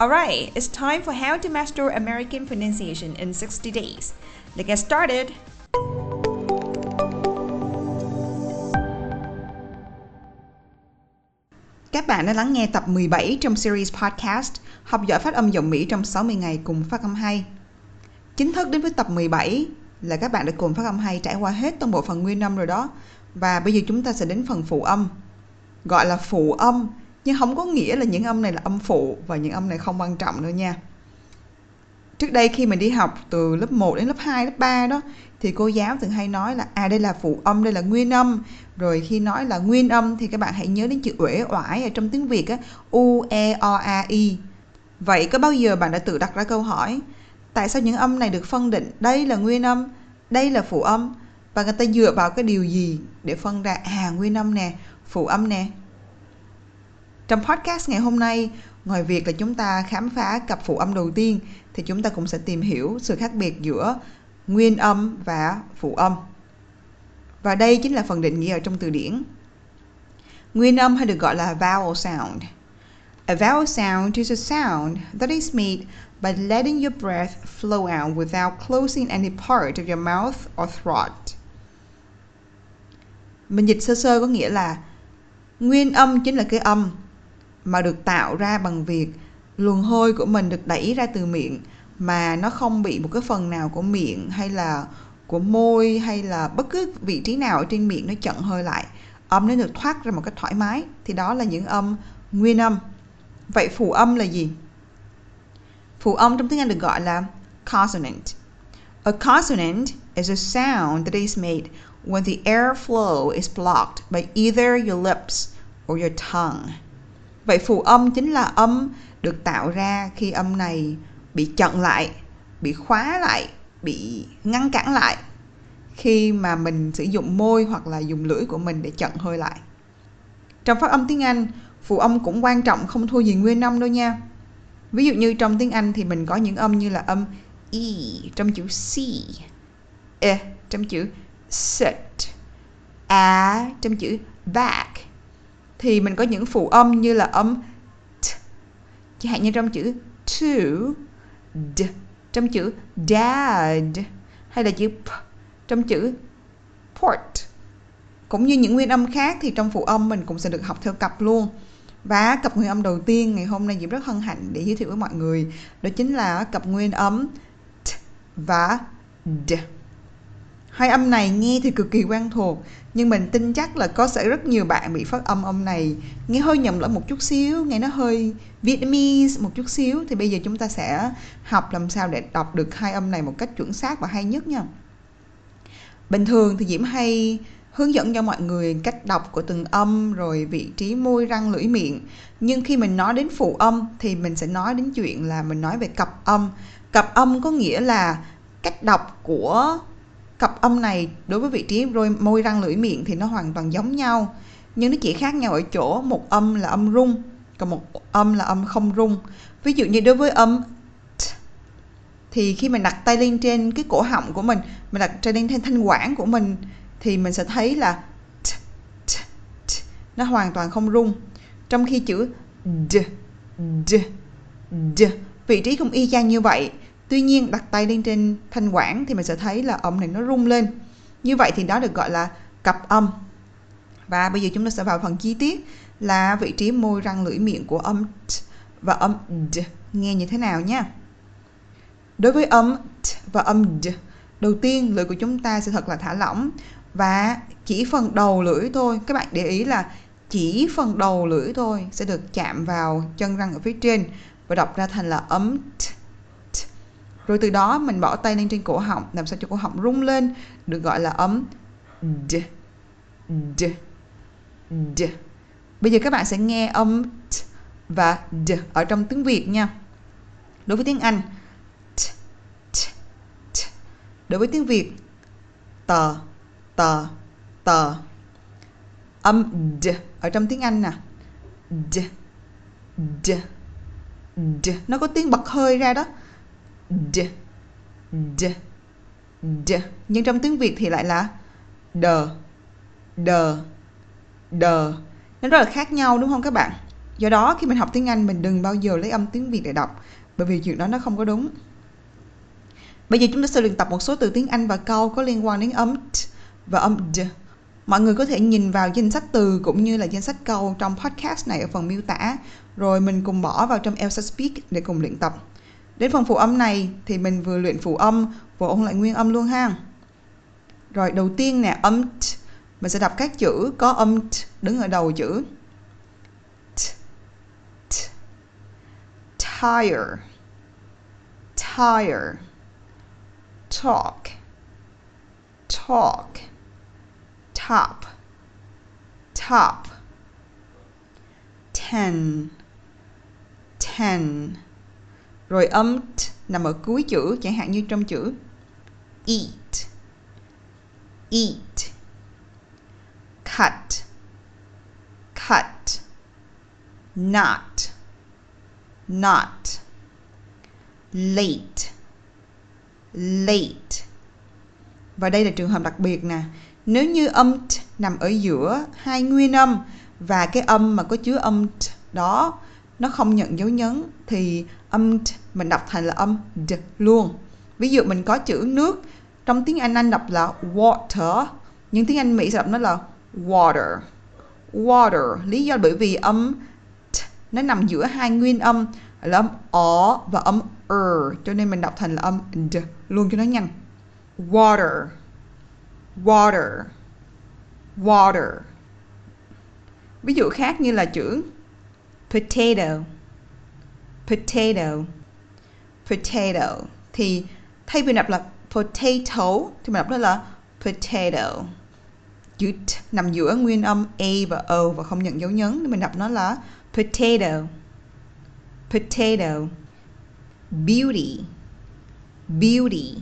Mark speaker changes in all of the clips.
Speaker 1: Alright, it's time for how to master American pronunciation in 60 days. Let's get started! Các bạn đã lắng nghe tập 17 trong series podcast Học giỏi phát âm giọng Mỹ trong 60 ngày cùng phát âm hay. Chính thức đến với tập 17 là các bạn đã cùng phát âm hay trải qua hết toàn bộ phần nguyên âm rồi đó. Và bây giờ chúng ta sẽ đến phần phụ âm. Gọi là phụ âm nhưng không có nghĩa là những âm này là âm phụ và những âm này không quan trọng đâu nha. Trước đây khi mình đi học từ lớp 1 đến lớp 2, lớp 3 đó thì cô giáo thường hay nói là à đây là phụ âm, đây là nguyên âm. Rồi khi nói là nguyên âm thì các bạn hãy nhớ đến chữ uể oải ở trong tiếng Việt á, u e o a i. Vậy có bao giờ bạn đã tự đặt ra câu hỏi tại sao những âm này được phân định đây là nguyên âm, đây là phụ âm và người ta dựa vào cái điều gì để phân ra à nguyên âm nè, phụ âm nè. Trong podcast ngày hôm nay, ngoài việc là chúng ta khám phá cặp phụ âm đầu tiên thì chúng ta cũng sẽ tìm hiểu sự khác biệt giữa nguyên âm và phụ âm. Và đây chính là phần định nghĩa ở trong từ điển. Nguyên âm hay được gọi là vowel sound. A vowel sound is a sound that is made by letting your breath flow out without closing any part of your mouth or throat. Mình dịch sơ sơ có nghĩa là nguyên âm chính là cái âm mà được tạo ra bằng việc luồng hôi của mình được đẩy ra từ miệng, mà nó không bị một cái phần nào của miệng hay là của môi hay là bất cứ vị trí nào ở trên miệng nó chặn hơi lại. Âm nó được thoát ra một cách thoải mái. Thì đó là những âm nguyên âm. Vậy phụ âm là gì? Phụ âm trong tiếng anh được gọi là consonant. A consonant is a sound that is made when the air flow is blocked by either your lips or your tongue. Vậy phụ âm chính là âm được tạo ra khi âm này bị chặn lại, bị khóa lại, bị ngăn cản lại khi mà mình sử dụng môi hoặc là dùng lưỡi của mình để chặn hơi lại. Trong phát âm tiếng Anh, phụ âm cũng quan trọng không thua gì nguyên âm đâu nha. Ví dụ như trong tiếng Anh thì mình có những âm như là âm e trong chữ c, e trong chữ sit, a trong chữ back thì mình có những phụ âm như là âm t. Chẳng hạn như trong chữ to, d, trong chữ dad, hay là chữ p, trong chữ port. Cũng như những nguyên âm khác thì trong phụ âm mình cũng sẽ được học theo cặp luôn. Và cặp nguyên âm đầu tiên ngày hôm nay Diễm rất hân hạnh để giới thiệu với mọi người, đó chính là cặp nguyên âm t và d hai âm này nghe thì cực kỳ quen thuộc, nhưng mình tin chắc là có sẽ rất nhiều bạn bị phát âm âm này. Nghe hơi nhầm lẫn một chút xíu, nghe nó hơi Vietnamese một chút xíu, thì bây giờ chúng ta sẽ học làm sao để đọc được hai âm này một cách chuẩn xác và hay nhất nha. Bình thường thì Diễm hay hướng dẫn cho mọi người cách đọc của từng âm rồi vị trí môi, răng, lưỡi, miệng. Nhưng khi mình nói đến phụ âm thì mình sẽ nói đến chuyện là mình nói về cặp âm. Cặp âm có nghĩa là cách đọc của cặp âm này đối với vị trí rồi môi răng lưỡi miệng thì nó hoàn toàn giống nhau nhưng nó chỉ khác nhau ở chỗ một âm là âm rung còn một âm là âm không rung. Ví dụ như đối với âm t, thì khi mình đặt tay lên trên cái cổ họng của mình mình đặt tay lên trên thanh quản của mình thì mình sẽ thấy là t, t, t, nó hoàn toàn không rung. Trong khi chữ d d d vị trí không y chang như vậy Tuy nhiên, đặt tay lên trên thanh quản thì mình sẽ thấy là âm này nó rung lên. Như vậy thì đó được gọi là cặp âm. Và bây giờ chúng ta sẽ vào phần chi tiết là vị trí môi răng lưỡi miệng của âm t và âm d nghe như thế nào nha. Đối với âm t và âm d, đầu tiên lưỡi của chúng ta sẽ thật là thả lỏng và chỉ phần đầu lưỡi thôi các bạn để ý là chỉ phần đầu lưỡi thôi sẽ được chạm vào chân răng ở phía trên và đọc ra thành là âm t rồi từ đó mình bỏ tay lên trên cổ họng làm sao cho cổ họng rung lên được gọi là ấm. D. D. D. Bây giờ các bạn sẽ nghe âm t và d ở trong tiếng Việt nha. Đối với tiếng Anh t, t, t. đối với tiếng Việt tờ tờ tờ âm d ở trong tiếng Anh nè. D d d. Nó có tiếng bật hơi ra đó d. D. D. Nhưng trong tiếng Việt thì lại là đờ đờ đờ nó rất là khác nhau, đúng không các bạn? Do đó khi mình học tiếng Anh, mình đừng bao giờ lấy âm tiếng Việt để đọc, bởi vì chuyện đó nó không có đúng. Bây giờ chúng ta sẽ luyện tập một số từ tiếng Anh và câu có liên quan đến âm t và âm d. Mọi người có thể nhìn vào danh sách từ cũng như là danh sách câu trong podcast này ở phần miêu tả, rồi mình cùng bỏ vào trong Elsa Speak để cùng luyện tập đến phần phụ âm này thì mình vừa luyện phụ âm vừa ôn lại nguyên âm luôn ha. Rồi đầu tiên nè âm t mình sẽ đọc các chữ có âm t đứng ở đầu chữ. T, t, tire. Tire. Talk. Talk. Top. Top. Ten. Ten rồi âm t nằm ở cuối chữ, chẳng hạn như trong chữ. Eat. Eat. Cut. Cut. Not. Not. Late. Late. Và đây là trường hợp đặc biệt nè. Nếu như âm t nằm ở giữa hai nguyên âm và cái âm mà có chứa âm t đó nó không nhận dấu nhấn thì âm t, mình đọc thành là âm d luôn. Ví dụ mình có chữ nước, trong tiếng Anh Anh đọc là water, nhưng tiếng Anh Mỹ sẽ đọc nó là water. Water, lý do bởi vì âm t, nó nằm giữa hai nguyên âm, là âm o và âm er cho nên mình đọc thành là âm d luôn cho nó nhanh. Water water water. Ví dụ khác như là chữ potato. Potato. Potato. Thì thay vì đọc là potato thì mình đọc đó là potato. Chữ t nằm giữa nguyên âm a và o và không nhận dấu nhấn nên mình đọc nó là potato. Potato. Beauty. Beauty.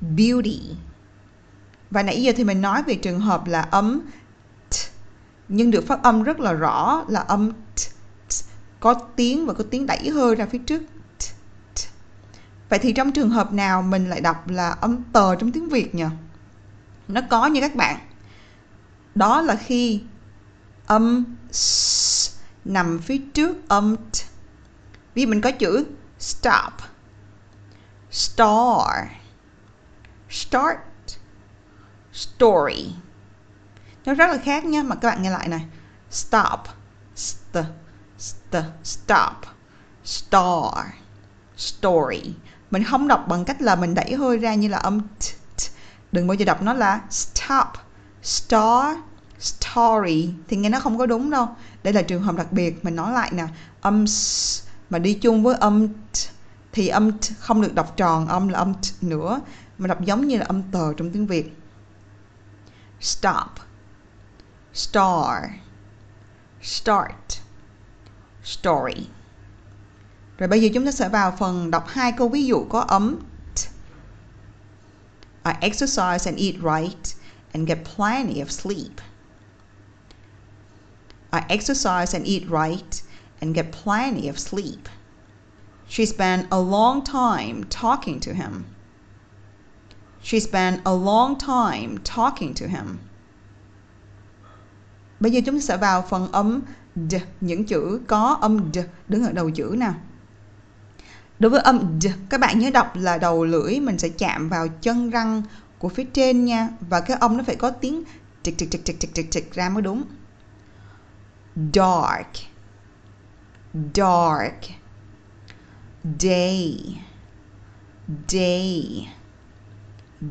Speaker 1: Beauty. Và nãy giờ thì mình nói về trường hợp là âm t. Nhưng được phát âm rất là rõ là âm t, t có tiếng và có tiếng đẩy hơi ra phía trước. Vậy thì trong trường hợp nào mình lại đọc là âm tờ trong tiếng việt nhỉ nó có như các bạn. Đó là khi âm s nằm phía trước âm t. Vì mình có chữ stop. Star start story. Nó rất là khác nha mà các bạn nghe lại này. Stop st, The stop star story. Mình không đọc bằng cách là mình đẩy hơi ra như là âm t, t. đừng bao giờ đọc nó là stop star story. Thì nghe nó không có đúng đâu. Đây là trường hợp đặc biệt. Mình nói lại nè. Âm s mà đi chung với âm t, thì âm t không được đọc tròn. Âm là âm t nữa. Mà đọc giống như là âm tờ trong tiếng Việt. Stop star start story rồi bây giờ chúng ta sẽ vào phần đọc hai câu ví dụ có ấm t. I exercise and eat right and get plenty of sleep. I exercise and eat right and get plenty of sleep. She spent a long time talking to him. She spent a long time talking to him. Bây giờ chúng ta sẽ vào phần ấm d, những chữ có âm d đứng ở đầu chữ nào. Đối với âm d, các bạn nhớ đọc là đầu lưỡi mình sẽ chạm vào chân răng của phía trên nha và cái âm nó phải có tiếng trịch trịch trịch trịch trịch trịch trịch ra mới đúng. Dark. Dark. Day. Day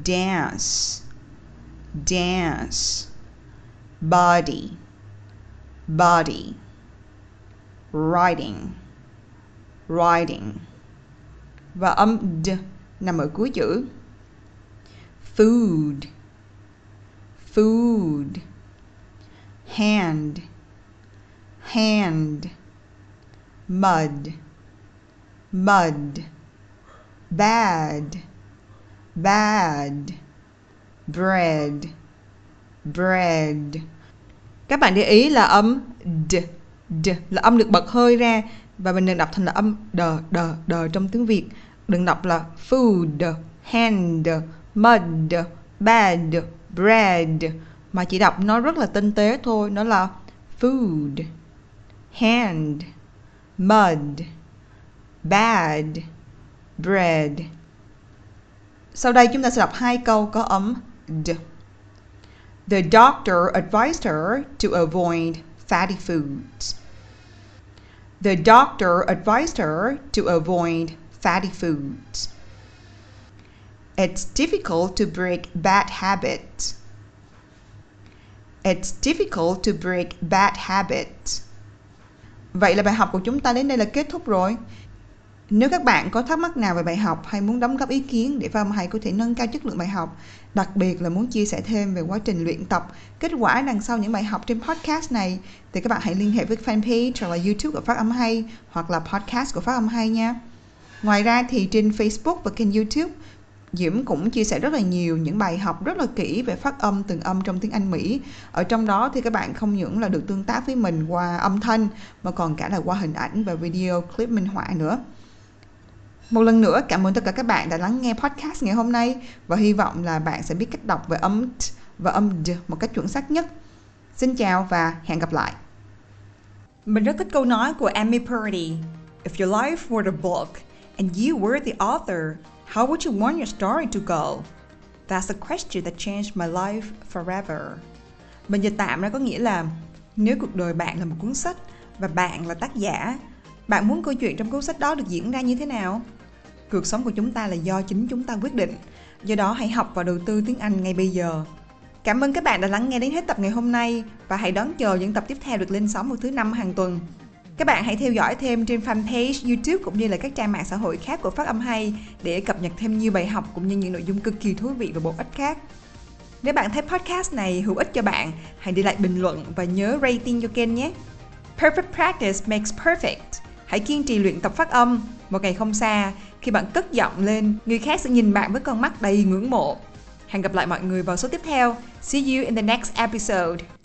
Speaker 1: dance dance body body. Riding. Riding. Và âm d nằm ở cuối chữ food. Food. Hand. Hand. Mud. Mud. Bad. Bad. Bread. Bread các bạn để ý là âm d d là âm được bật hơi ra và mình đừng đọc thành là âm đờ đờ đờ trong tiếng Việt. Đừng đọc là food, hand, mud bad bread, mà chỉ đọc nó rất là tinh tế thôi. Nó là food, hand, mud bad bread. Sau đây chúng ta sẽ đọc hai câu có âm d. The doctor advised her to avoid fatty foods. The doctor advised her to avoid fatty foods. It's difficult to break bad habits. It's difficult to break bad habits. Vậy là bài học của chúng ta đến đây là kết thúc rồi. Nếu các bạn có thắc mắc nào về bài học hay muốn đóng góp ý kiến để Phạm Hay có thể nâng cao chất lượng bài học, đặc biệt là muốn chia sẻ thêm về quá trình luyện tập, kết quả đằng sau những bài học trên podcast này, thì các bạn hãy liên hệ với fanpage hoặc là YouTube của Phát Âm Hay hoặc là podcast của Phát Âm Hay nha. Ngoài ra thì trên Facebook và kênh YouTube, Diễm cũng chia sẻ rất là nhiều những bài học rất là kỹ về phát âm từng âm trong tiếng Anh Mỹ. Ở trong đó thì các bạn không những là được tương tác với mình qua âm thanh mà còn cả là qua hình ảnh và video clip minh họa nữa. Một lần nữa cảm ơn tất cả các bạn đã lắng nghe podcast ngày hôm nay và hy vọng là bạn sẽ biết cách đọc về âm t và âm d một cách chuẩn xác nhất. Xin chào và hẹn gặp lại. Mình rất thích câu nói của Amy Purdy. If your life were a book and you were the author, how would you want your story to go? That's a question that changed my life forever. Mình dịch tạm ra có nghĩa là nếu cuộc đời bạn là một cuốn sách và bạn là tác giả, bạn muốn câu chuyện trong cuốn sách đó được diễn ra như thế nào? Cuộc sống của chúng ta là do chính chúng ta quyết định. Do đó hãy học và đầu tư tiếng Anh ngay bây giờ. Cảm ơn các bạn đã lắng nghe đến hết tập ngày hôm nay và hãy đón chờ những tập tiếp theo được lên sóng vào thứ năm hàng tuần. Các bạn hãy theo dõi thêm trên fanpage, YouTube cũng như là các trang mạng xã hội khác của Phát Âm Hay để cập nhật thêm nhiều bài học cũng như những nội dung cực kỳ thú vị và bổ ích khác. Nếu bạn thấy podcast này hữu ích cho bạn, hãy để lại bình luận và nhớ rating cho kênh nhé. Perfect practice makes perfect. Hãy kiên trì luyện tập phát âm. Một ngày không xa, khi bạn cất giọng lên, người khác sẽ nhìn bạn với con mắt đầy ngưỡng mộ. Hẹn gặp lại mọi người vào số tiếp theo. See you in the next episode.